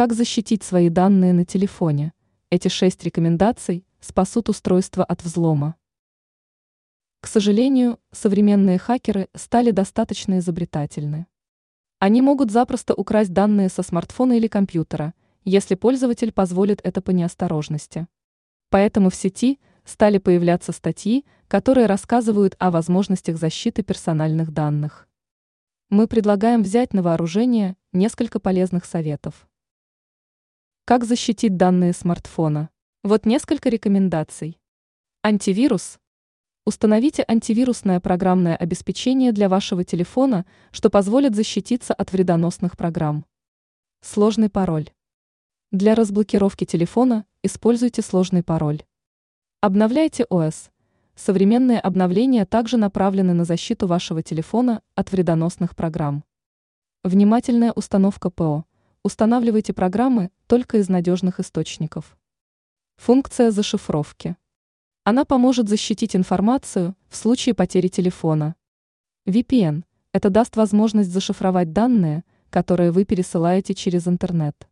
Как защитить свои данные на телефоне? Эти шесть рекомендаций спасут устройство от взлома. К сожалению, современные хакеры стали достаточно изобретательны. Они могут запросто украсть данные со смартфона или компьютера, если пользователь позволит это по неосторожности. Поэтому в сети стали появляться статьи, которые рассказывают о возможностях защиты персональных данных. Мы предлагаем взять на вооружение несколько полезных советов. Как защитить данные смартфона? Вот несколько рекомендаций. Антивирус. Установите антивирусное программное обеспечение для вашего телефона, что позволит защититься от вредоносных программ. Сложный пароль. Для разблокировки телефона используйте сложный пароль. Обновляйте ОС. Современные обновления также направлены на защиту вашего телефона от вредоносных программ. Внимательная установка ПО. Устанавливайте программы только из надежных источников. Функция зашифровки. Она поможет защитить информацию в случае потери телефона. VPN – это даст возможность зашифровать данные, которые вы пересылаете через интернет.